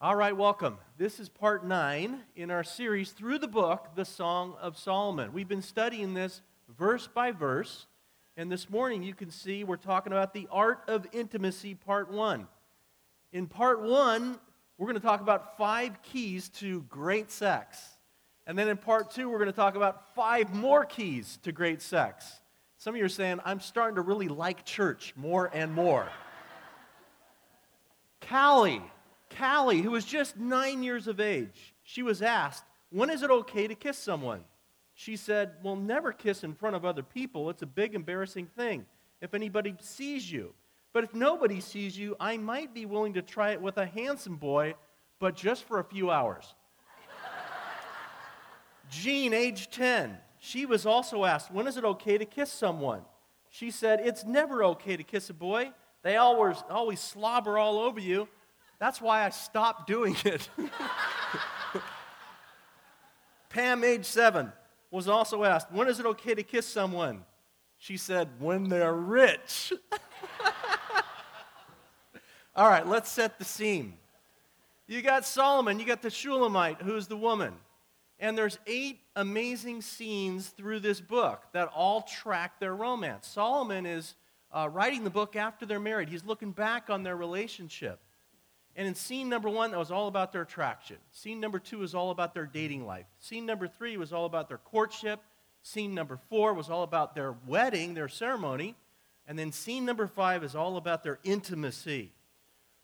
All right, welcome. This is part nine in our series through the book, The Song of Solomon. We've been studying this verse by verse, and this morning you can see we're talking about the art of intimacy, part one. In part one, we're going to talk about five keys to great sex. And then in part two, we're going to talk about five more keys to great sex. Some of you are saying, I'm starting to really like church more and more. Callie Callie, who was just nine years of age, she was asked, When is it okay to kiss someone? She said, Well, never kiss in front of other people. It's a big, embarrassing thing if anybody sees you. But if nobody sees you, I might be willing to try it with a handsome boy, but just for a few hours. Jean, age 10, she was also asked, When is it okay to kiss someone? She said, It's never okay to kiss a boy. They always, always slobber all over you. That's why I stopped doing it. Pam, age seven, was also asked, When is it okay to kiss someone? She said, When they're rich. All right, let's set the scene. You got Solomon, you got the Shulamite, who's the woman. And there's eight amazing scenes through this book that all track their romance. Solomon is uh, writing the book after they're married, he's looking back on their relationship. And in scene number one, that was all about their attraction. Scene number two was all about their dating life. Scene number three was all about their courtship. Scene number four was all about their wedding, their ceremony. And then scene number five is all about their intimacy.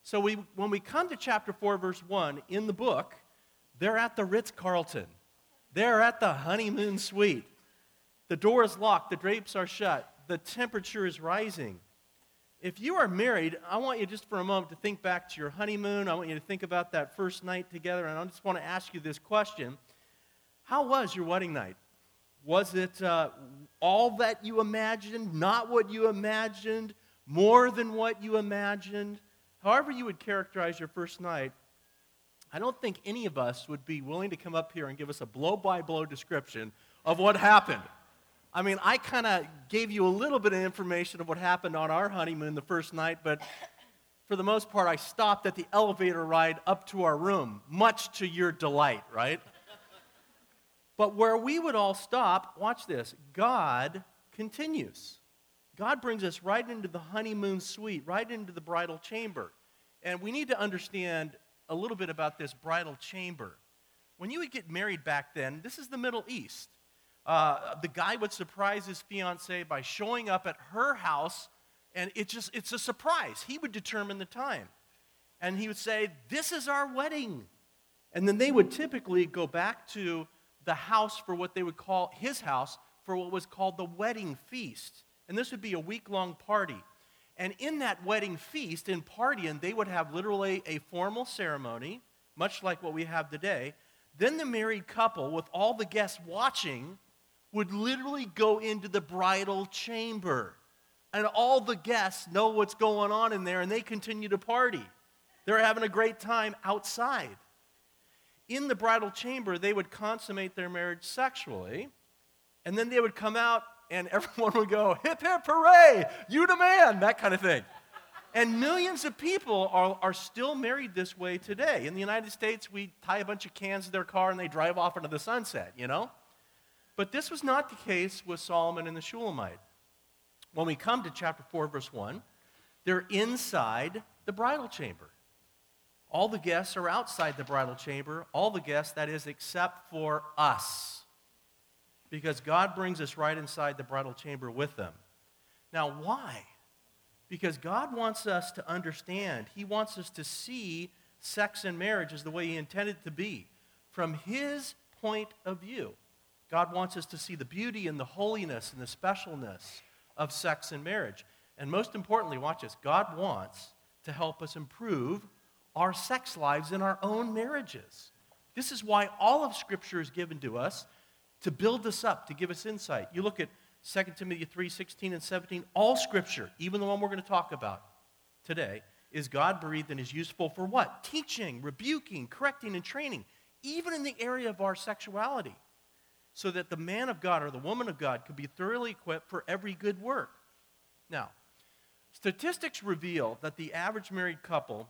So we, when we come to chapter 4, verse 1 in the book, they're at the Ritz Carlton. They're at the honeymoon suite. The door is locked, the drapes are shut, the temperature is rising. If you are married, I want you just for a moment to think back to your honeymoon. I want you to think about that first night together. And I just want to ask you this question How was your wedding night? Was it uh, all that you imagined, not what you imagined, more than what you imagined? However, you would characterize your first night, I don't think any of us would be willing to come up here and give us a blow by blow description of what happened. I mean, I kind of gave you a little bit of information of what happened on our honeymoon the first night, but for the most part, I stopped at the elevator ride up to our room, much to your delight, right? But where we would all stop, watch this God continues. God brings us right into the honeymoon suite, right into the bridal chamber. And we need to understand a little bit about this bridal chamber. When you would get married back then, this is the Middle East. Uh, the guy would surprise his fiancee by showing up at her house, and it just, it's a surprise. He would determine the time. And he would say, This is our wedding. And then they would typically go back to the house for what they would call his house for what was called the wedding feast. And this would be a week long party. And in that wedding feast, in partying, they would have literally a formal ceremony, much like what we have today. Then the married couple, with all the guests watching, would literally go into the bridal chamber. And all the guests know what's going on in there and they continue to party. They're having a great time outside. In the bridal chamber, they would consummate their marriage sexually, and then they would come out and everyone would go, hip hip hooray, you the man, that kind of thing. And millions of people are, are still married this way today. In the United States, we tie a bunch of cans to their car and they drive off into the sunset, you know? But this was not the case with Solomon and the Shulamite. When we come to chapter 4, verse 1, they're inside the bridal chamber. All the guests are outside the bridal chamber, all the guests, that is, except for us. Because God brings us right inside the bridal chamber with them. Now, why? Because God wants us to understand, He wants us to see sex and marriage as the way He intended it to be from His point of view. God wants us to see the beauty and the holiness and the specialness of sex and marriage. And most importantly, watch this God wants to help us improve our sex lives in our own marriages. This is why all of Scripture is given to us to build us up, to give us insight. You look at 2 Timothy 3 16 and 17, all Scripture, even the one we're going to talk about today, is God breathed and is useful for what? Teaching, rebuking, correcting, and training, even in the area of our sexuality so that the man of God or the woman of God could be thoroughly equipped for every good work. Now, statistics reveal that the average married couple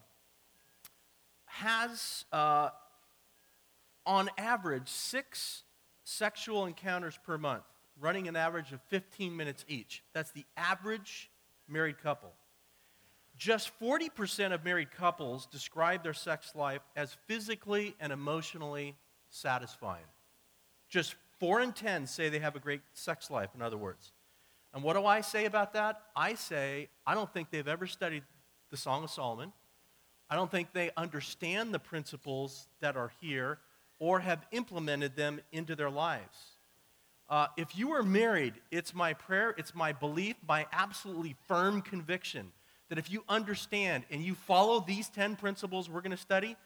has, uh, on average, six sexual encounters per month, running an average of 15 minutes each. That's the average married couple. Just 40% of married couples describe their sex life as physically and emotionally satisfying. Just 4 in 10 say they have a great sex life, in other words. And what do I say about that? I say, I don't think they've ever studied the Song of Solomon. I don't think they understand the principles that are here or have implemented them into their lives. Uh, if you are married, it's my prayer, it's my belief, my absolutely firm conviction that if you understand and you follow these 10 principles we're going to study,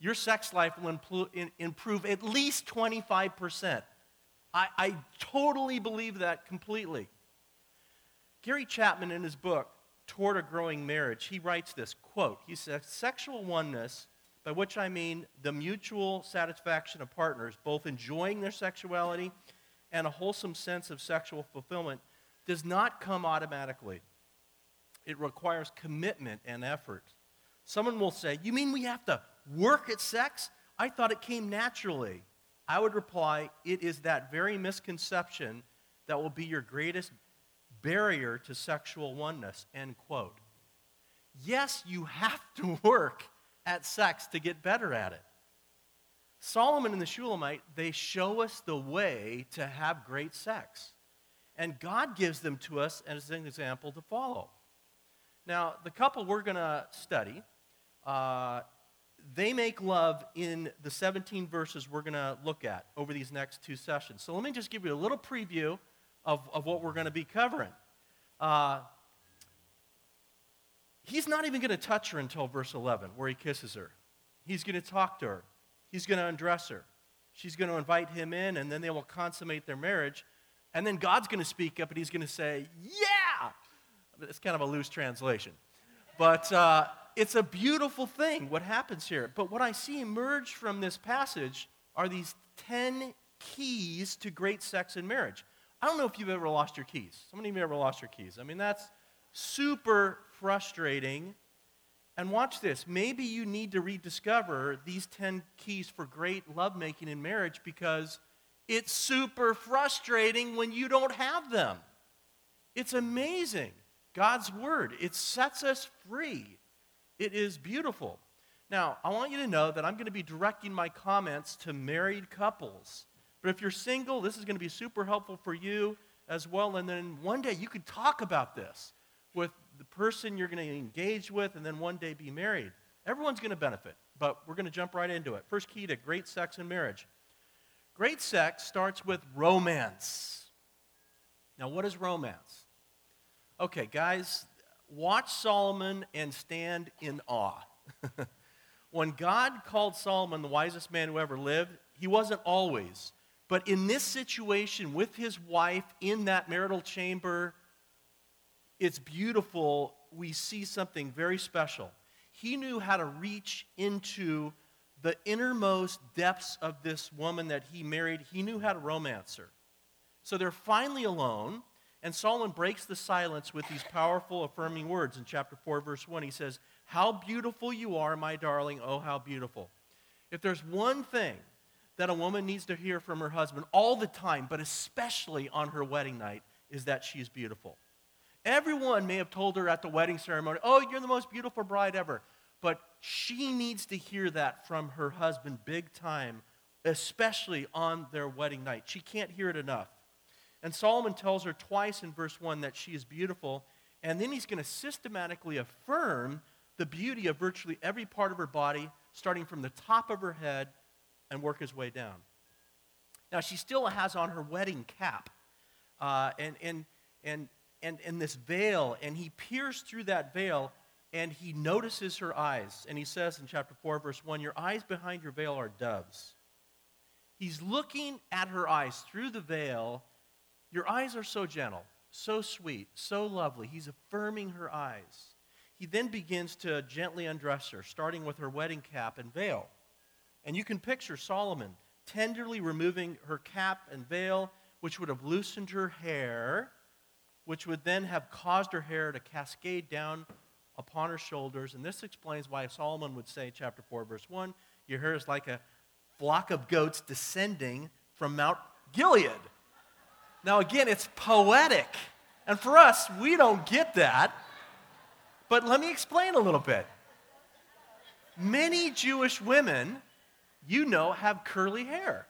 your sex life will improve at least 25%. I, I totally believe that completely. Gary Chapman, in his book, Toward a Growing Marriage, he writes this quote, he says, Sexual oneness, by which I mean the mutual satisfaction of partners, both enjoying their sexuality and a wholesome sense of sexual fulfillment, does not come automatically. It requires commitment and effort. Someone will say, You mean we have to work at sex? I thought it came naturally. I would reply, It is that very misconception that will be your greatest barrier to sexual oneness. End quote. Yes, you have to work at sex to get better at it. Solomon and the Shulamite, they show us the way to have great sex. And God gives them to us as an example to follow. Now, the couple we're going to study, uh, they make love in the 17 verses we're going to look at over these next two sessions. So let me just give you a little preview of, of what we're going to be covering. Uh, he's not even going to touch her until verse 11, where he kisses her. He's going to talk to her, he's going to undress her. She's going to invite him in, and then they will consummate their marriage. And then God's going to speak up and he's going to say, Yeah! It's kind of a loose translation. But uh, it's a beautiful thing what happens here. But what I see emerge from this passage are these 10 keys to great sex and marriage. I don't know if you've ever lost your keys. Somebody of you ever lost your keys? I mean, that's super frustrating. And watch this. Maybe you need to rediscover these 10 keys for great lovemaking in marriage because it's super frustrating when you don't have them. It's amazing. God's word. It sets us free. It is beautiful. Now, I want you to know that I'm going to be directing my comments to married couples. But if you're single, this is going to be super helpful for you as well. And then one day you could talk about this with the person you're going to engage with and then one day be married. Everyone's going to benefit, but we're going to jump right into it. First key to great sex and marriage. Great sex starts with romance. Now, what is romance? Okay, guys, watch Solomon and stand in awe. when God called Solomon the wisest man who ever lived, he wasn't always. But in this situation with his wife in that marital chamber, it's beautiful. We see something very special. He knew how to reach into the innermost depths of this woman that he married. He knew how to romance her. So they're finally alone. And Solomon breaks the silence with these powerful, affirming words. In chapter 4, verse 1, he says, How beautiful you are, my darling. Oh, how beautiful. If there's one thing that a woman needs to hear from her husband all the time, but especially on her wedding night, is that she's beautiful. Everyone may have told her at the wedding ceremony, Oh, you're the most beautiful bride ever. But she needs to hear that from her husband big time, especially on their wedding night. She can't hear it enough. And Solomon tells her twice in verse 1 that she is beautiful, and then he's going to systematically affirm the beauty of virtually every part of her body, starting from the top of her head and work his way down. Now, she still has on her wedding cap uh, and, and, and, and, and this veil, and he peers through that veil and he notices her eyes. And he says in chapter 4, verse 1 Your eyes behind your veil are doves. He's looking at her eyes through the veil your eyes are so gentle, so sweet, so lovely. He's affirming her eyes. He then begins to gently undress her, starting with her wedding cap and veil. And you can picture Solomon tenderly removing her cap and veil, which would have loosened her hair, which would then have caused her hair to cascade down upon her shoulders. And this explains why Solomon would say, chapter 4, verse 1, your hair is like a flock of goats descending from Mount Gilead. Now, again, it's poetic. And for us, we don't get that. But let me explain a little bit. Many Jewish women, you know, have curly hair.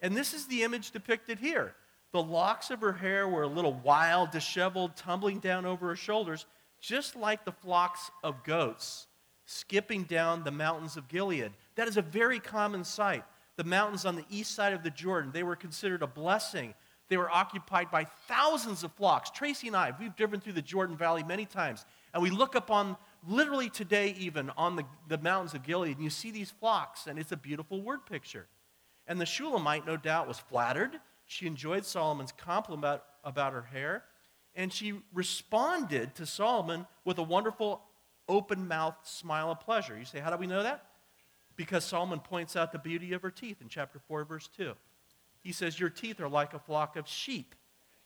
And this is the image depicted here. The locks of her hair were a little wild, disheveled, tumbling down over her shoulders, just like the flocks of goats skipping down the mountains of Gilead. That is a very common sight. The mountains on the east side of the Jordan, they were considered a blessing. They were occupied by thousands of flocks. Tracy and I, we've driven through the Jordan Valley many times, and we look up on, literally today even, on the, the mountains of Gilead, and you see these flocks, and it's a beautiful word picture. And the Shulamite, no doubt, was flattered. She enjoyed Solomon's compliment about her hair, and she responded to Solomon with a wonderful open mouthed smile of pleasure. You say, How do we know that? Because Solomon points out the beauty of her teeth in chapter 4, verse 2. He says, Your teeth are like a flock of sheep,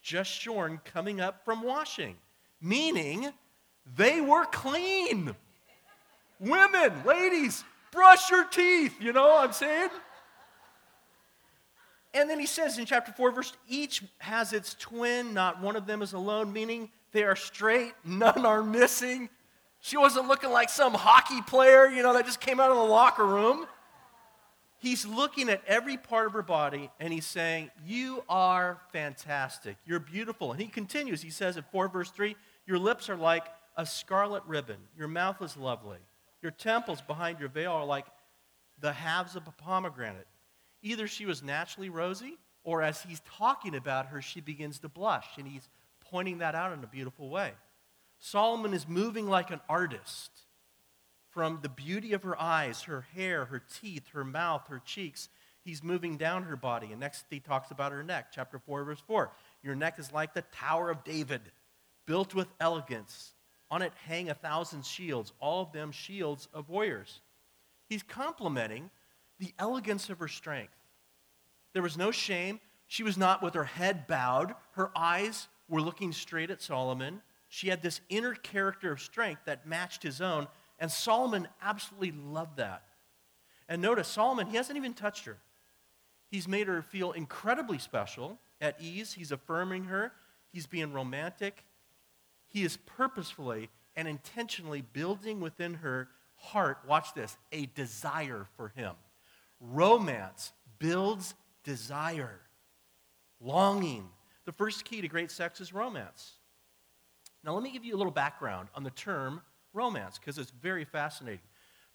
just shorn coming up from washing, meaning they were clean. Women, ladies, brush your teeth, you know what I'm saying? And then he says in chapter 4, verse, each has its twin, not one of them is alone, meaning they are straight, none are missing. She wasn't looking like some hockey player, you know, that just came out of the locker room. He's looking at every part of her body and he's saying, You are fantastic. You're beautiful. And he continues, he says in 4 verse 3, Your lips are like a scarlet ribbon. Your mouth is lovely. Your temples behind your veil are like the halves of a pomegranate. Either she was naturally rosy, or as he's talking about her, she begins to blush, and he's pointing that out in a beautiful way. Solomon is moving like an artist from the beauty of her eyes, her hair, her teeth, her mouth, her cheeks. He's moving down her body. And next he talks about her neck, chapter 4, verse 4. Your neck is like the Tower of David, built with elegance. On it hang a thousand shields, all of them shields of warriors. He's complimenting the elegance of her strength. There was no shame. She was not with her head bowed. Her eyes were looking straight at Solomon. She had this inner character of strength that matched his own, and Solomon absolutely loved that. And notice, Solomon, he hasn't even touched her. He's made her feel incredibly special, at ease. He's affirming her. He's being romantic. He is purposefully and intentionally building within her heart, watch this, a desire for him. Romance builds desire, longing. The first key to great sex is romance. Now, let me give you a little background on the term romance because it's very fascinating.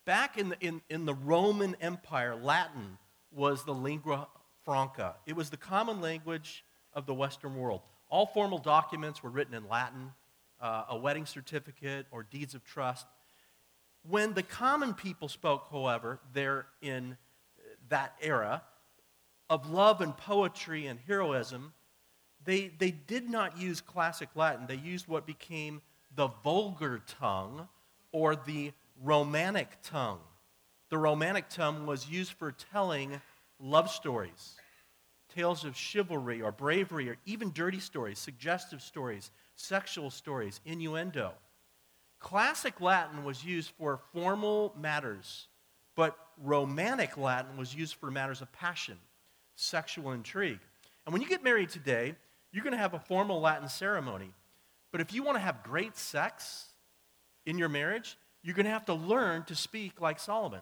Back in the, in, in the Roman Empire, Latin was the lingua franca, it was the common language of the Western world. All formal documents were written in Latin, uh, a wedding certificate or deeds of trust. When the common people spoke, however, there in that era of love and poetry and heroism, they, they did not use classic Latin. They used what became the vulgar tongue or the romantic tongue. The romantic tongue was used for telling love stories, tales of chivalry or bravery, or even dirty stories, suggestive stories, sexual stories, innuendo. Classic Latin was used for formal matters, but Romantic Latin was used for matters of passion, sexual intrigue. And when you get married today, you're going to have a formal Latin ceremony. But if you want to have great sex in your marriage, you're going to have to learn to speak like Solomon,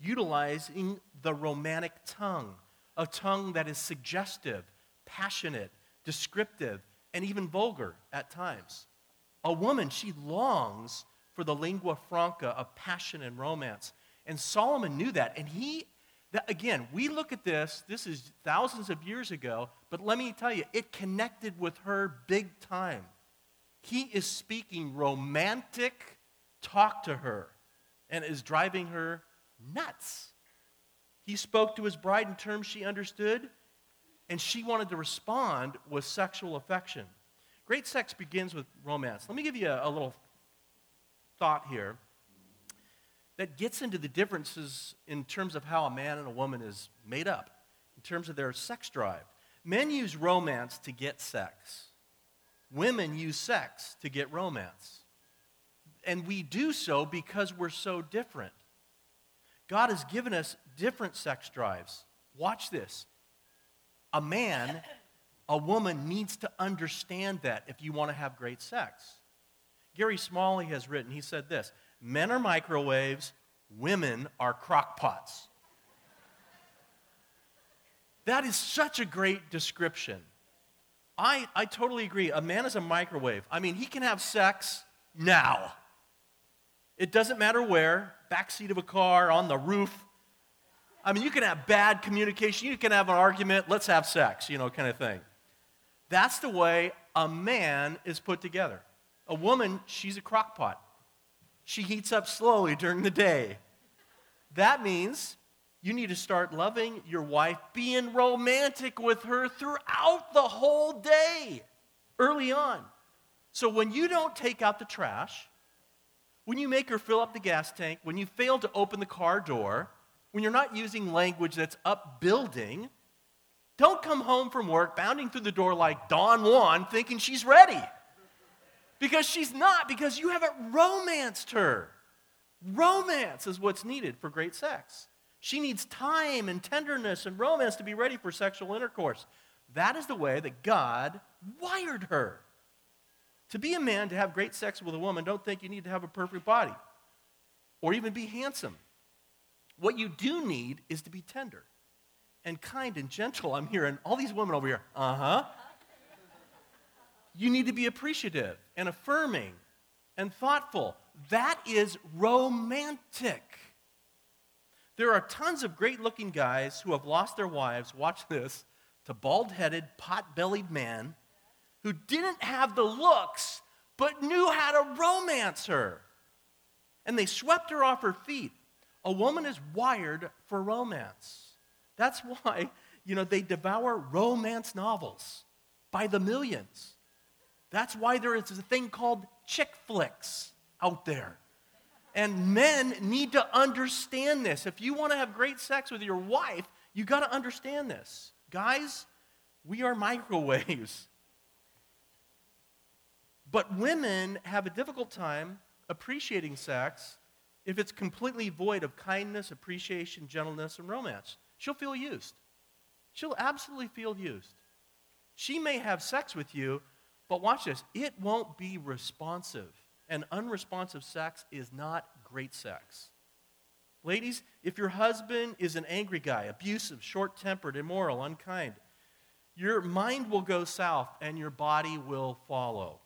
utilizing the romantic tongue, a tongue that is suggestive, passionate, descriptive, and even vulgar at times. A woman, she longs for the lingua franca of passion and romance. And Solomon knew that. And he, that, again, we look at this, this is thousands of years ago, but let me tell you, it connected with her big time. He is speaking romantic talk to her and is driving her nuts. He spoke to his bride in terms she understood, and she wanted to respond with sexual affection. Great sex begins with romance. Let me give you a, a little thought here that gets into the differences in terms of how a man and a woman is made up, in terms of their sex drive. Men use romance to get sex, women use sex to get romance. and we do so because we're so different. God has given us different sex drives. Watch this. A man, a woman needs to understand that if you want to have great sex. Gary Smalley has written, he said this Men are microwaves, women are crockpots. That is such a great description. I, I totally agree. A man is a microwave. I mean, he can have sex now. It doesn't matter where, backseat of a car, on the roof. I mean, you can have bad communication, you can have an argument, let's have sex, you know, kind of thing. That's the way a man is put together. A woman, she's a crock pot. She heats up slowly during the day. That means you need to start loving your wife, being romantic with her throughout the whole day, early on. So when you don't take out the trash, when you make her fill up the gas tank, when you fail to open the car door, when you're not using language that's upbuilding, don't come home from work bounding through the door like Don Juan thinking she's ready. Because she's not, because you haven't romanced her. Romance is what's needed for great sex. She needs time and tenderness and romance to be ready for sexual intercourse. That is the way that God wired her. To be a man, to have great sex with a woman, don't think you need to have a perfect body or even be handsome. What you do need is to be tender and kind and gentle. I'm hearing all these women over here, uh huh. You need to be appreciative and affirming and thoughtful. That is romantic. There are tons of great looking guys who have lost their wives, watch this, to bald headed, pot bellied men who didn't have the looks but knew how to romance her. And they swept her off her feet. A woman is wired for romance. That's why, you know, they devour romance novels by the millions. That's why there is a thing called chick flicks out there. And men need to understand this. If you want to have great sex with your wife, you got to understand this. Guys, we are microwaves. But women have a difficult time appreciating sex if it's completely void of kindness, appreciation, gentleness, and romance. She'll feel used. She'll absolutely feel used. She may have sex with you, but watch this it won't be responsive. And unresponsive sex is not great sex. Ladies, if your husband is an angry guy, abusive, short tempered, immoral, unkind, your mind will go south and your body will follow.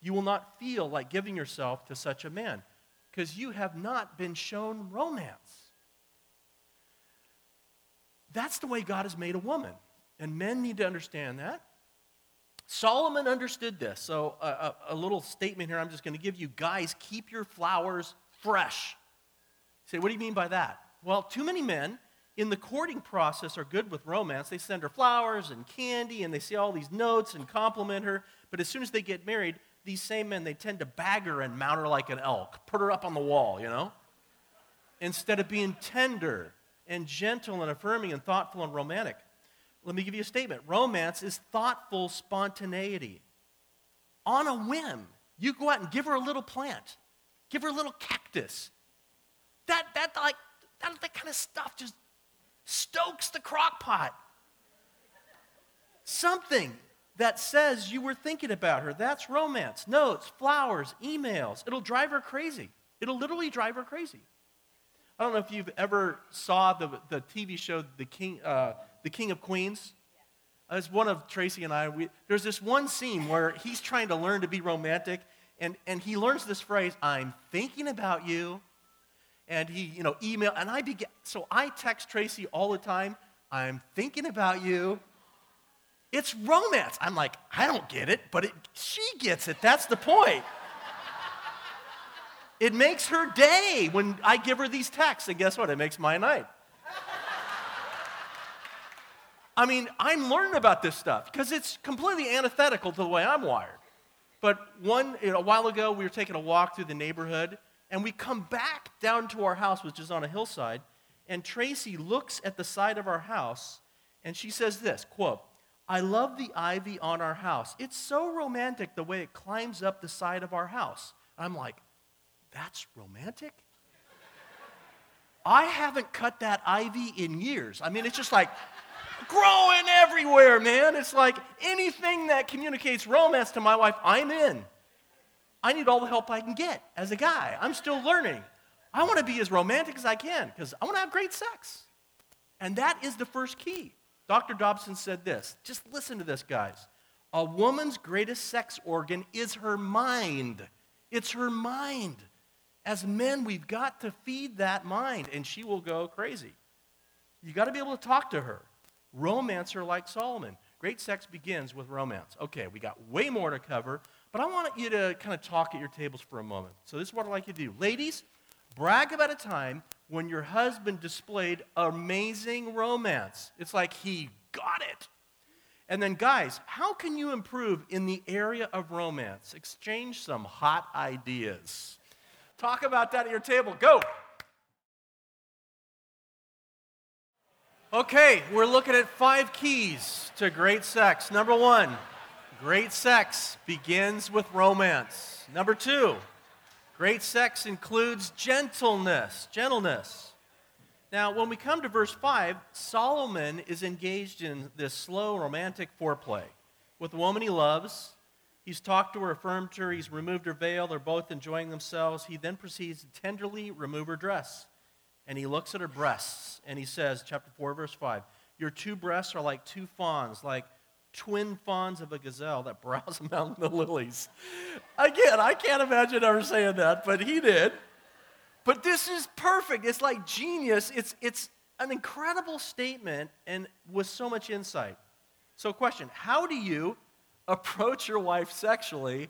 You will not feel like giving yourself to such a man because you have not been shown romance. That's the way God has made a woman. And men need to understand that. Solomon understood this. So, a, a, a little statement here I'm just going to give you. Guys, keep your flowers fresh. Say, what do you mean by that? Well, too many men in the courting process are good with romance. They send her flowers and candy and they say all these notes and compliment her. But as soon as they get married, these same men, they tend to bag her and mount her like an elk, put her up on the wall, you know? Instead of being tender and gentle and affirming and thoughtful and romantic. Let me give you a statement. Romance is thoughtful spontaneity. On a whim, you go out and give her a little plant, give her a little cactus. That, that, like, that, that kind of stuff just stokes the crock pot. Something that says you were thinking about her. That's romance. Notes, flowers, emails. It'll drive her crazy. It'll literally drive her crazy. I don't know if you've ever saw the, the TV show The King, uh, the King of Queens. As one of Tracy and I, we, there's this one scene where he's trying to learn to be romantic, and, and he learns this phrase, I'm thinking about you. And he, you know, email, and I begin, so I text Tracy all the time, I'm thinking about you. It's romance. I'm like, I don't get it, but it, she gets it. That's the point. it makes her day when I give her these texts, and guess what? It makes my night. I mean, I'm learning about this stuff because it's completely antithetical to the way I'm wired. But one, you know, a while ago, we were taking a walk through the neighborhood, and we come back down to our house, which is on a hillside, and Tracy looks at the side of our house, and she says this, quote, I love the ivy on our house. It's so romantic the way it climbs up the side of our house. I'm like, That's romantic? I haven't cut that ivy in years. I mean, it's just like growing everywhere, man. It's like anything that communicates romance to my wife, I'm in. I need all the help I can get as a guy. I'm still learning. I want to be as romantic as I can because I want to have great sex. And that is the first key. Dr. Dobson said this. Just listen to this, guys. A woman's greatest sex organ is her mind. It's her mind. As men, we've got to feed that mind, and she will go crazy. You got to be able to talk to her. Romance her like Solomon. Great sex begins with romance. Okay, we got way more to cover, but I want you to kind of talk at your tables for a moment. So, this is what I'd like you to do. Ladies, brag about a time when your husband displayed amazing romance. It's like he got it. And then, guys, how can you improve in the area of romance? Exchange some hot ideas. Talk about that at your table. Go. Okay, we're looking at five keys to great sex. Number one, great sex begins with romance. Number two, great sex includes gentleness. Gentleness. Now, when we come to verse 5, Solomon is engaged in this slow romantic foreplay with the woman he loves. He's talked to her, affirmed her, he's removed her veil, they're both enjoying themselves. He then proceeds to tenderly remove her dress and he looks at her breasts and he says, chapter 4, verse 5, Your two breasts are like two fawns, like twin fawns of a gazelle that browse among the lilies. Again, I can't imagine ever saying that, but he did. But this is perfect. It's like genius. It's, it's an incredible statement and with so much insight. So, question How do you approach your wife sexually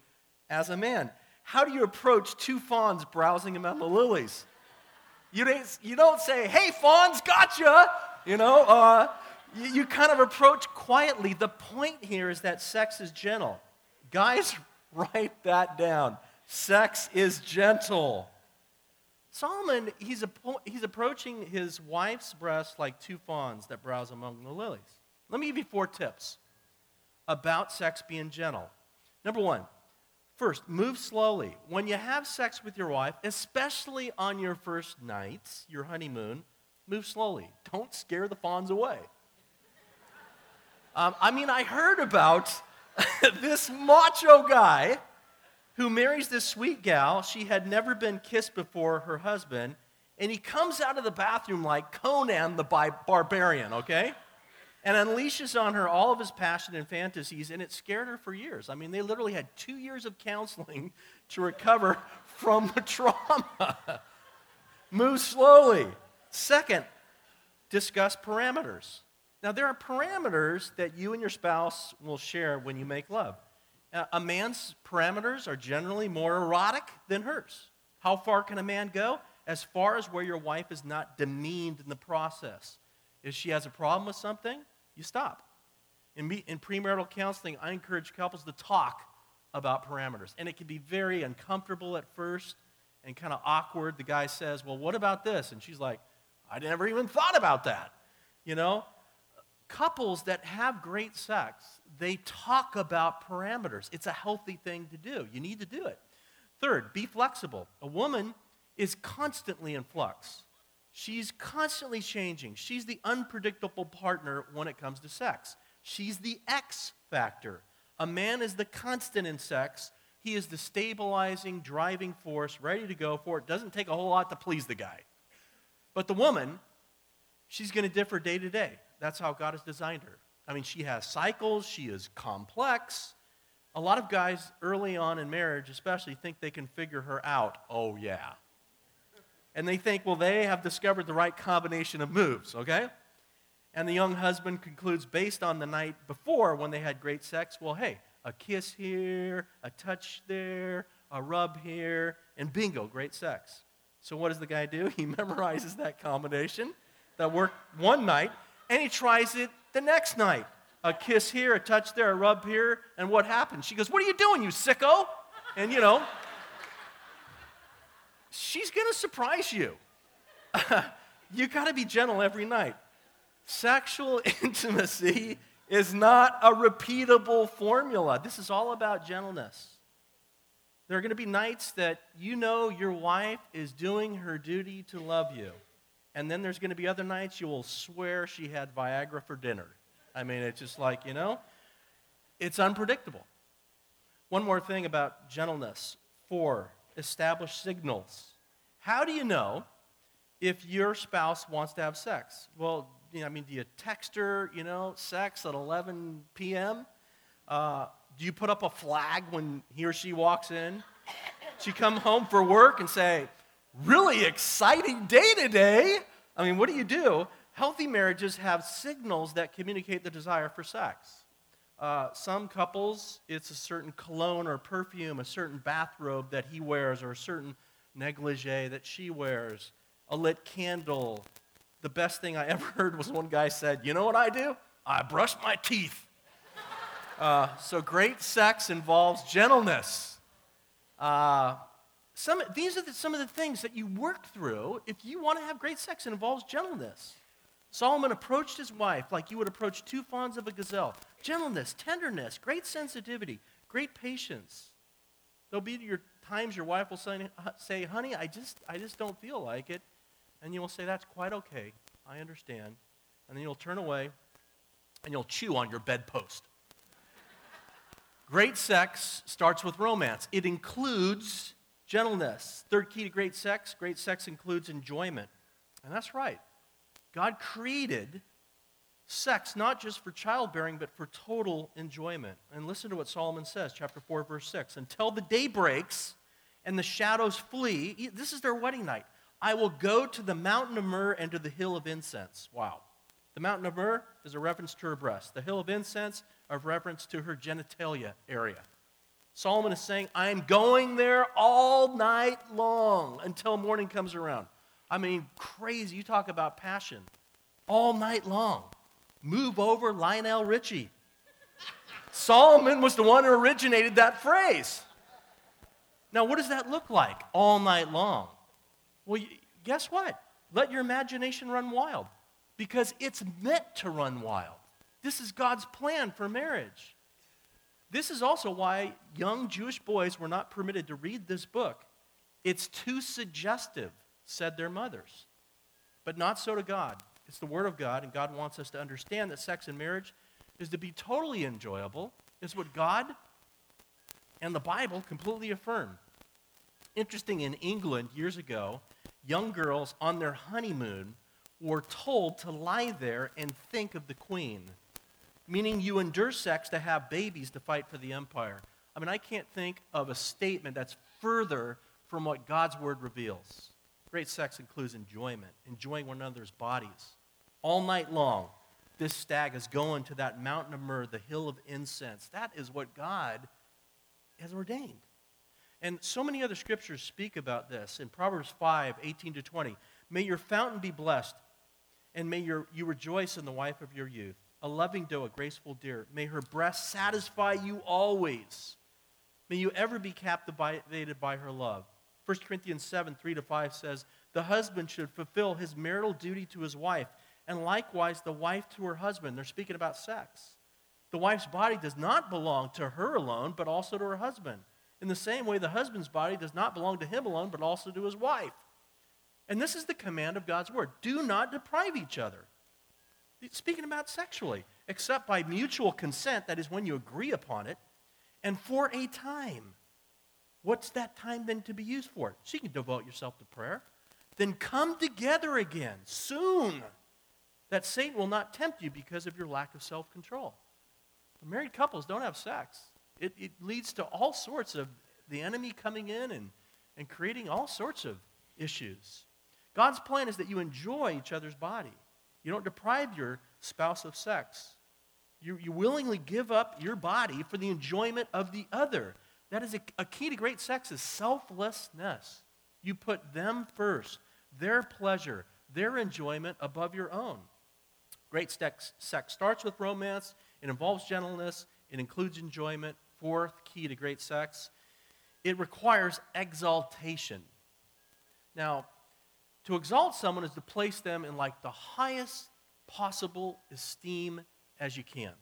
as a man? How do you approach two fawns browsing among the lilies? You, you don't say, hey, fawns, gotcha. You know, uh, you, you kind of approach quietly. The point here is that sex is gentle. Guys, write that down. Sex is gentle. Solomon, he's, he's approaching his wife's breast like two fawns that browse among the lilies. Let me give you four tips about sex being gentle. Number one, First, move slowly. When you have sex with your wife, especially on your first nights, your honeymoon, move slowly. Don't scare the fawns away. Um, I mean, I heard about this macho guy who marries this sweet gal. She had never been kissed before her husband, and he comes out of the bathroom like Conan the barbarian, okay? And unleashes on her all of his passion and fantasies, and it scared her for years. I mean, they literally had two years of counseling to recover from the trauma. Move slowly. Second, discuss parameters. Now, there are parameters that you and your spouse will share when you make love. Uh, a man's parameters are generally more erotic than hers. How far can a man go? As far as where your wife is not demeaned in the process. If she has a problem with something, you stop. In, me, in premarital counseling, I encourage couples to talk about parameters. And it can be very uncomfortable at first and kind of awkward. The guy says, Well, what about this? And she's like, I never even thought about that. You know? Couples that have great sex, they talk about parameters. It's a healthy thing to do. You need to do it. Third, be flexible. A woman is constantly in flux. She's constantly changing. She's the unpredictable partner when it comes to sex. She's the X factor. A man is the constant in sex. He is the stabilizing, driving force, ready to go for it. Doesn't take a whole lot to please the guy. But the woman, she's going to differ day to day. That's how God has designed her. I mean, she has cycles, she is complex. A lot of guys early on in marriage, especially, think they can figure her out. Oh, yeah and they think, well, they have discovered the right combination of moves, okay? And the young husband concludes, based on the night before when they had great sex, well, hey, a kiss here, a touch there, a rub here, and bingo, great sex. So what does the guy do? He memorizes that combination that worked one night, and he tries it the next night. A kiss here, a touch there, a rub here, and what happens? She goes, What are you doing, you sicko? And you know, she's going to surprise you. you got to be gentle every night. Sexual intimacy is not a repeatable formula. This is all about gentleness. There are going to be nights that you know your wife is doing her duty to love you. And then there's going to be other nights you will swear she had Viagra for dinner. I mean, it's just like, you know, it's unpredictable. One more thing about gentleness. Four, establish signals. How do you know if your spouse wants to have sex? Well, you know, I mean, do you text her, you know, sex at 11 p.m.? Uh, do you put up a flag when he or she walks in? She come home for work and say, really exciting day today. I mean, what do you do? Healthy marriages have signals that communicate the desire for sex. Uh, some couples, it's a certain cologne or perfume, a certain bathrobe that he wears, or a certain negligee that she wears, a lit candle. The best thing I ever heard was one guy said, You know what I do? I brush my teeth. Uh, so great sex involves gentleness. Uh, some, these are the, some of the things that you work through if you want to have great sex. It involves gentleness. Solomon approached his wife like you would approach two fawns of a gazelle. Gentleness, tenderness, great sensitivity, great patience. There'll be your times your wife will say, uh, say, honey, I just, I just don't feel like it. And you will say, that's quite okay. I understand. And then you'll turn away and you'll chew on your bedpost. Great sex starts with romance. It includes gentleness. Third key to great sex great sex includes enjoyment. And that's right. God created sex not just for childbearing, but for total enjoyment. And listen to what Solomon says, chapter 4, verse 6. Until the day breaks and the shadows flee, this is their wedding night. I will go to the mountain of myrrh and to the hill of incense. Wow. The mountain of myrrh is a reference to her breast. The hill of incense a reference to her genitalia area. Solomon is saying, I'm going there all night long until morning comes around. I mean, crazy. You talk about passion. All night long. Move over Lionel Richie. Solomon was the one who originated that phrase. Now, what does that look like all night long? Well, guess what? Let your imagination run wild because it's meant to run wild. This is God's plan for marriage. This is also why young Jewish boys were not permitted to read this book. It's too suggestive, said their mothers. But not so to God. It's the Word of God, and God wants us to understand that sex and marriage is to be totally enjoyable, is what God and the Bible completely affirm. Interesting, in England years ago, young girls on their honeymoon were told to lie there and think of the queen meaning you endure sex to have babies to fight for the empire. I mean, I can't think of a statement that's further from what God's word reveals. Great sex includes enjoyment, enjoying one another's bodies. All night long, this stag is going to that mountain of myrrh, the hill of incense. That is what God has ordained. And so many other scriptures speak about this. In Proverbs 5 18 to 20, may your fountain be blessed, and may your, you rejoice in the wife of your youth a loving doe, a graceful deer. May her breast satisfy you always. May you ever be captivated by her love. 1 Corinthians 7 3 to 5 says, The husband should fulfill his marital duty to his wife, and likewise the wife to her husband. They're speaking about sex. The wife's body does not belong to her alone, but also to her husband. In the same way, the husband's body does not belong to him alone, but also to his wife. And this is the command of God's word do not deprive each other. Speaking about sexually, except by mutual consent, that is when you agree upon it, and for a time. What's that time then to be used for? So you can devote yourself to prayer. Then come together again soon, that Satan will not tempt you because of your lack of self control. Married couples don't have sex. It, it leads to all sorts of the enemy coming in and, and creating all sorts of issues. God's plan is that you enjoy each other's body. You don't deprive your spouse of sex. You, you willingly give up your body for the enjoyment of the other. That is a, a key to great sex is selflessness. You put them first, their pleasure, their enjoyment above your own. Great sex, sex starts with romance. It involves gentleness. It includes enjoyment. Fourth key to great sex, it requires exaltation. Now, to exalt someone is to place them in like the highest possible esteem as you can.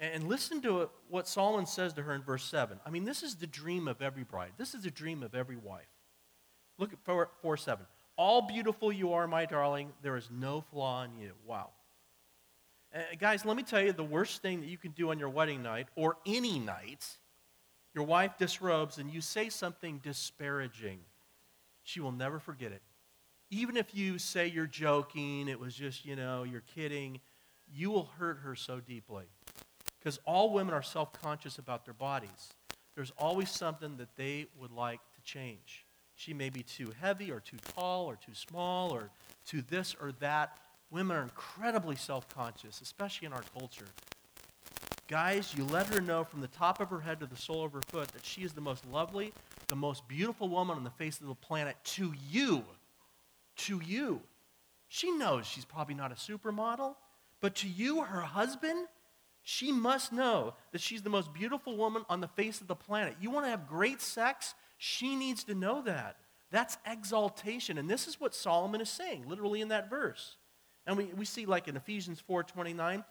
And listen to what Solomon says to her in verse 7. I mean, this is the dream of every bride. This is the dream of every wife. Look at 4, 4 7. All beautiful you are, my darling. There is no flaw in you. Wow. Guys, let me tell you the worst thing that you can do on your wedding night or any night. Your wife disrobes and you say something disparaging. She will never forget it. Even if you say you're joking, it was just, you know, you're kidding, you will hurt her so deeply. Because all women are self conscious about their bodies. There's always something that they would like to change. She may be too heavy or too tall or too small or too this or that. Women are incredibly self conscious, especially in our culture. Guys, you let her know from the top of her head to the sole of her foot that she is the most lovely, the most beautiful woman on the face of the planet to you. To you. She knows she's probably not a supermodel, but to you, her husband, she must know that she's the most beautiful woman on the face of the planet. You want to have great sex? She needs to know that. That's exaltation. And this is what Solomon is saying, literally in that verse. And we, we see, like in Ephesians 4:29,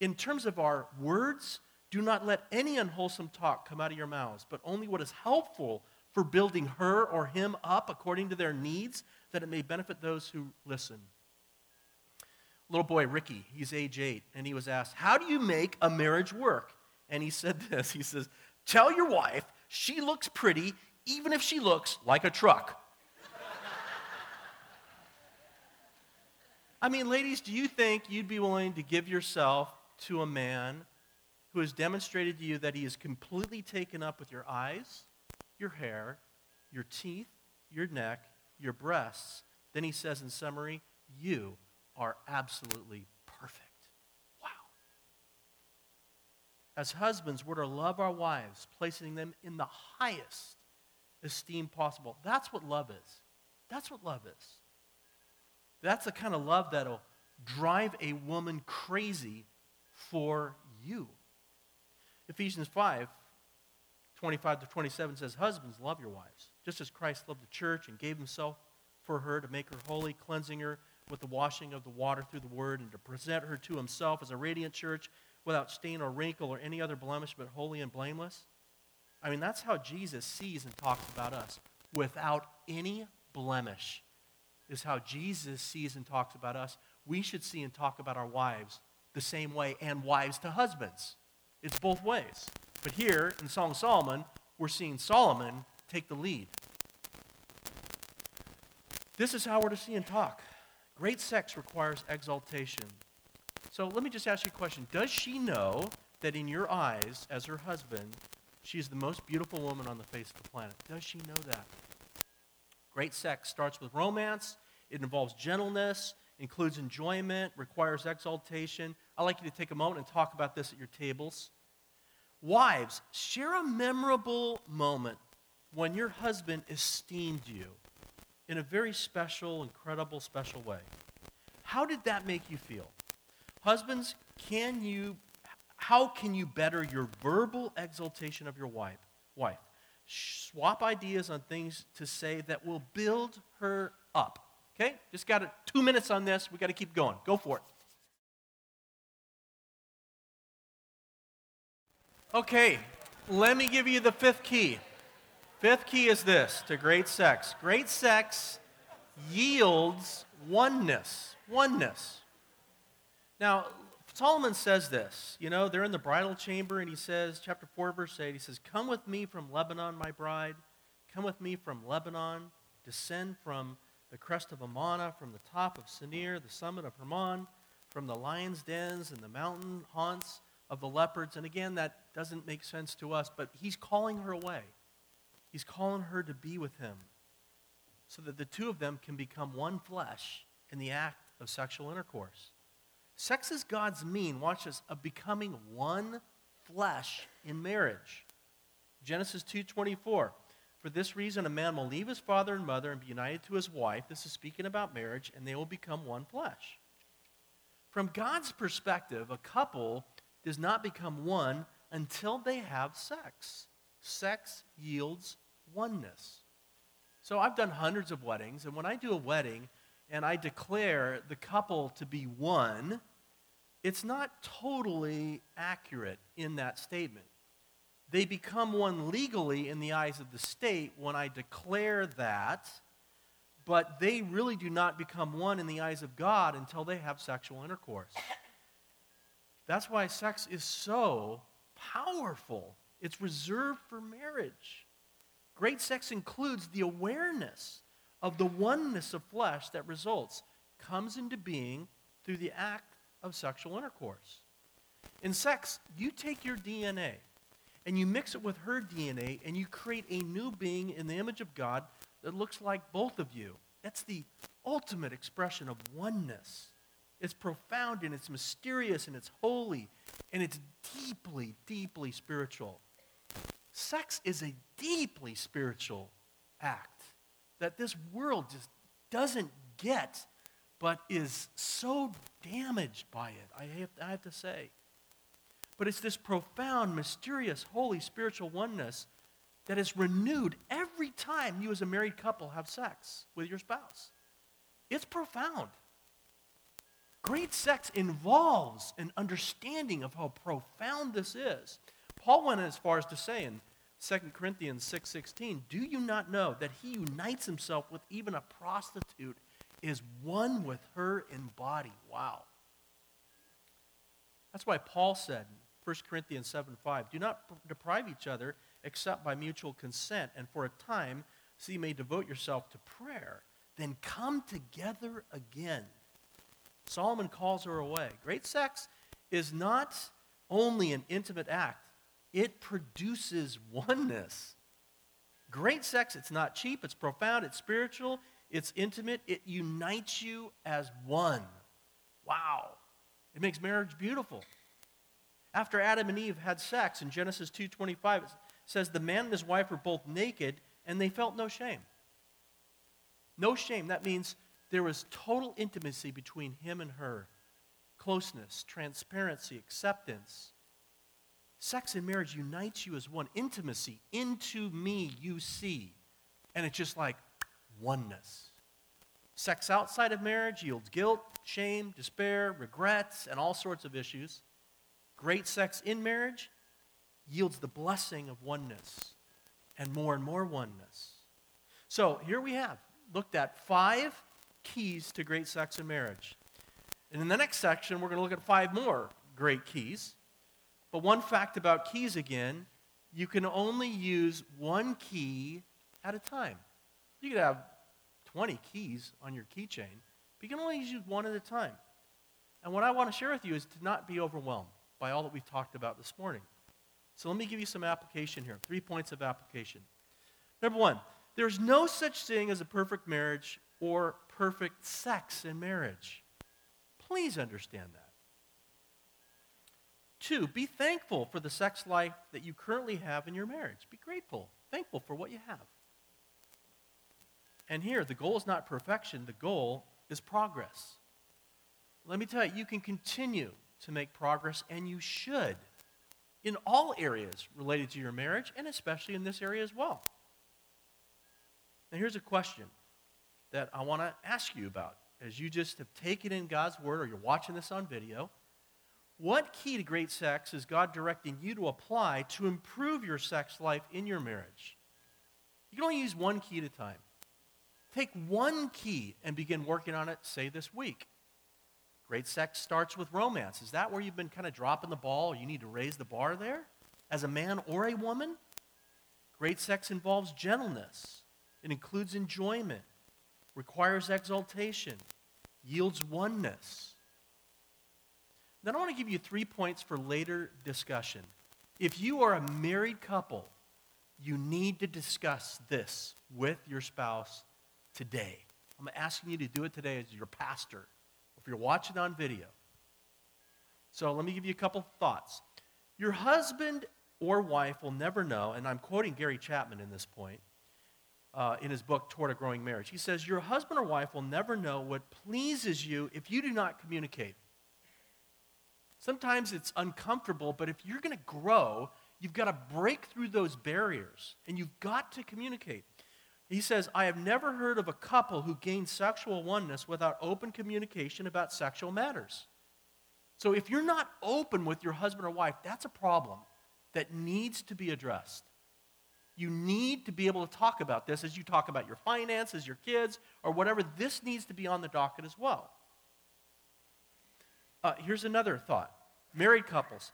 in terms of our words, do not let any unwholesome talk come out of your mouths, but only what is helpful for building her or him up according to their needs, that it may benefit those who listen little boy Ricky, he's age eight, and he was asked, How do you make a marriage work? And he said this He says, Tell your wife she looks pretty even if she looks like a truck. I mean, ladies, do you think you'd be willing to give yourself to a man who has demonstrated to you that he is completely taken up with your eyes, your hair, your teeth, your neck, your breasts? Then he says in summary, You are absolutely perfect. Wow. As husbands, we're to love our wives, placing them in the highest esteem possible. That's what love is. That's what love is. That's the kind of love that'll drive a woman crazy for you. Ephesians 5 25 to 27 says, Husbands, love your wives, just as Christ loved the church and gave himself for her to make her holy, cleansing her with the washing of the water through the word and to present her to himself as a radiant church without stain or wrinkle or any other blemish, but holy and blameless? I mean, that's how Jesus sees and talks about us. Without any blemish is how Jesus sees and talks about us. We should see and talk about our wives the same way, and wives to husbands. It's both ways. But here in Song of Solomon, we're seeing Solomon take the lead. This is how we're to see and talk. Great sex requires exaltation. So let me just ask you a question. Does she know that in your eyes, as her husband, she is the most beautiful woman on the face of the planet? Does she know that? Great sex starts with romance, it involves gentleness, includes enjoyment, requires exaltation. I'd like you to take a moment and talk about this at your tables. Wives, share a memorable moment when your husband esteemed you in a very special, incredible, special way. How did that make you feel? Husbands, can you how can you better your verbal exaltation of your wife? Wife. Swap ideas on things to say that will build her up. Okay? Just got a, 2 minutes on this. We got to keep going. Go for it. Okay, let me give you the fifth key. Fifth key is this to great sex. Great sex yields oneness. Oneness. Now, Solomon says this. You know, they're in the bridal chamber, and he says, chapter 4, verse 8, he says, Come with me from Lebanon, my bride. Come with me from Lebanon. Descend from the crest of Amana, from the top of Senir, the summit of Hermon, from the lion's dens and the mountain haunts of the leopards. And again, that doesn't make sense to us, but he's calling her away. He's calling her to be with him so that the two of them can become one flesh in the act of sexual intercourse. Sex is God's mean, watch this, of becoming one flesh in marriage. Genesis 2:24. For this reason a man will leave his father and mother and be united to his wife. This is speaking about marriage and they will become one flesh. From God's perspective, a couple does not become one until they have sex. Sex yields oneness. So I've done hundreds of weddings, and when I do a wedding and I declare the couple to be one, it's not totally accurate in that statement. They become one legally in the eyes of the state when I declare that, but they really do not become one in the eyes of God until they have sexual intercourse. That's why sex is so powerful. It's reserved for marriage. Great sex includes the awareness of the oneness of flesh that results, comes into being through the act of sexual intercourse. In sex, you take your DNA and you mix it with her DNA and you create a new being in the image of God that looks like both of you. That's the ultimate expression of oneness. It's profound and it's mysterious and it's holy and it's deeply, deeply spiritual. Sex is a deeply spiritual act that this world just doesn't get, but is so damaged by it, I have, I have to say. But it's this profound, mysterious, holy, spiritual oneness that is renewed every time you, as a married couple, have sex with your spouse. It's profound. Great sex involves an understanding of how profound this is. Paul went as far as to say in 2 Corinthians 6:16, "Do you not know that he unites himself with even a prostitute is one with her in body?" Wow. That's why Paul said in 1 Corinthians 7 5, Do not deprive each other except by mutual consent, and for a time, so you may devote yourself to prayer. Then come together again Solomon calls her away. Great sex is not only an intimate act, it produces oneness. Great sex, it's not cheap, it's profound, it's spiritual, it's intimate, it unites you as one. Wow. It makes marriage beautiful. After Adam and Eve had sex in Genesis 2:25 it says the man and his wife were both naked and they felt no shame. No shame. That means there was total intimacy between him and her closeness, transparency, acceptance. Sex and marriage unites you as one. Intimacy, into me you see. And it's just like oneness. Sex outside of marriage yields guilt, shame, despair, regrets, and all sorts of issues. Great sex in marriage yields the blessing of oneness and more and more oneness. So here we have looked at five keys to great sex and marriage. And in the next section, we're going to look at five more great keys. But one fact about keys again, you can only use one key at a time. You could have 20 keys on your keychain, but you can only use one at a time. And what I want to share with you is to not be overwhelmed by all that we've talked about this morning. So let me give you some application here three points of application. Number one, there's no such thing as a perfect marriage or perfect sex in marriage. Please understand that. Two, be thankful for the sex life that you currently have in your marriage. Be grateful, thankful for what you have. And here, the goal is not perfection, the goal is progress. Let me tell you, you can continue to make progress, and you should in all areas related to your marriage, and especially in this area as well. Now, here's a question that I want to ask you about as you just have taken in God's word or you're watching this on video. What key to great sex is God directing you to apply to improve your sex life in your marriage? You can only use one key at a time. Take one key and begin working on it, say, this week. Great sex starts with romance. Is that where you've been kind of dropping the ball you need to raise the bar there as a man or a woman? Great sex involves gentleness, it includes enjoyment, requires exaltation, yields oneness. Then I want to give you three points for later discussion. If you are a married couple, you need to discuss this with your spouse today. I'm asking you to do it today as your pastor, if you're watching on video. So let me give you a couple thoughts. Your husband or wife will never know, and I'm quoting Gary Chapman in this point, uh, in his book, Toward a Growing Marriage. He says, Your husband or wife will never know what pleases you if you do not communicate. Sometimes it's uncomfortable, but if you're going to grow, you've got to break through those barriers and you've got to communicate. He says, I have never heard of a couple who gained sexual oneness without open communication about sexual matters. So if you're not open with your husband or wife, that's a problem that needs to be addressed. You need to be able to talk about this as you talk about your finances, your kids, or whatever. This needs to be on the docket as well. Uh, here's another thought married couples,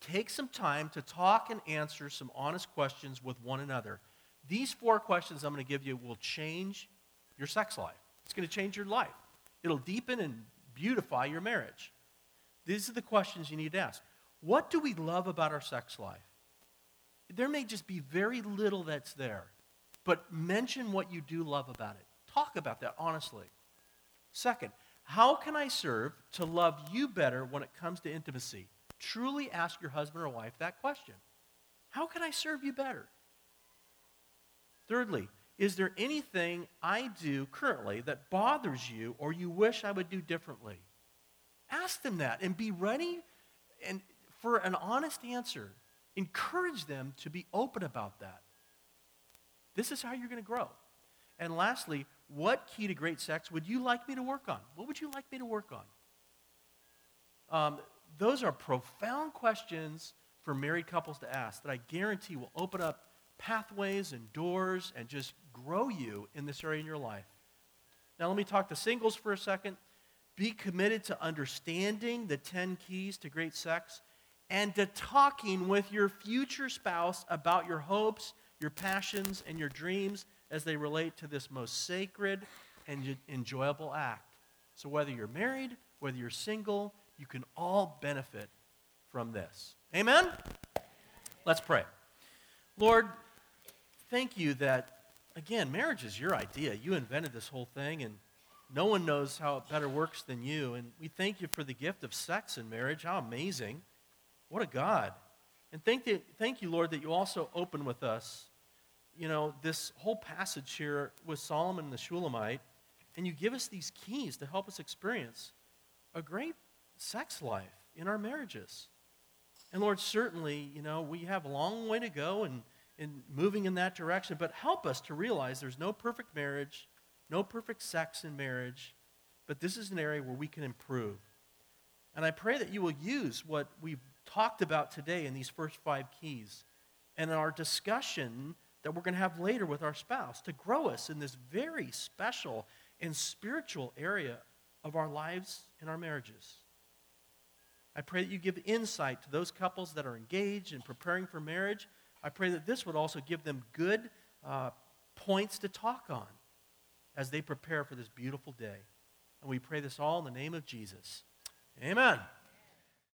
take some time to talk and answer some honest questions with one another. These four questions I'm going to give you will change your sex life. It's going to change your life. It'll deepen and beautify your marriage. These are the questions you need to ask. What do we love about our sex life? There may just be very little that's there, but mention what you do love about it. Talk about that honestly. Second, how can I serve to love you better when it comes to intimacy? Truly ask your husband or wife that question. How can I serve you better? Thirdly, is there anything I do currently that bothers you or you wish I would do differently? Ask them that and be ready and for an honest answer. Encourage them to be open about that. This is how you're going to grow. And lastly, what key to great sex would you like me to work on? What would you like me to work on? Um, those are profound questions for married couples to ask that I guarantee will open up pathways and doors and just grow you in this area in your life. Now, let me talk to singles for a second. Be committed to understanding the 10 keys to great sex and to talking with your future spouse about your hopes, your passions, and your dreams as they relate to this most sacred and enjoyable act. So, whether you're married, whether you're single, you can all benefit from this. Amen? Let's pray. Lord, thank you that, again, marriage is your idea. You invented this whole thing, and no one knows how it better works than you. And we thank you for the gift of sex in marriage. How amazing. What a God. And thank, you, thank you, Lord, that you also open with us, you know, this whole passage here with Solomon and the Shulamite, and you give us these keys to help us experience a great sex life in our marriages. And Lord, certainly, you know, we have a long way to go and in moving in that direction, but help us to realize there's no perfect marriage, no perfect sex in marriage, but this is an area where we can improve. And I pray that you will use what we've talked about today in these first five keys and in our discussion that we're going to have later with our spouse to grow us in this very special and spiritual area of our lives and our marriages. I pray that you give insight to those couples that are engaged and preparing for marriage. I pray that this would also give them good uh, points to talk on as they prepare for this beautiful day. And we pray this all in the name of Jesus. Amen.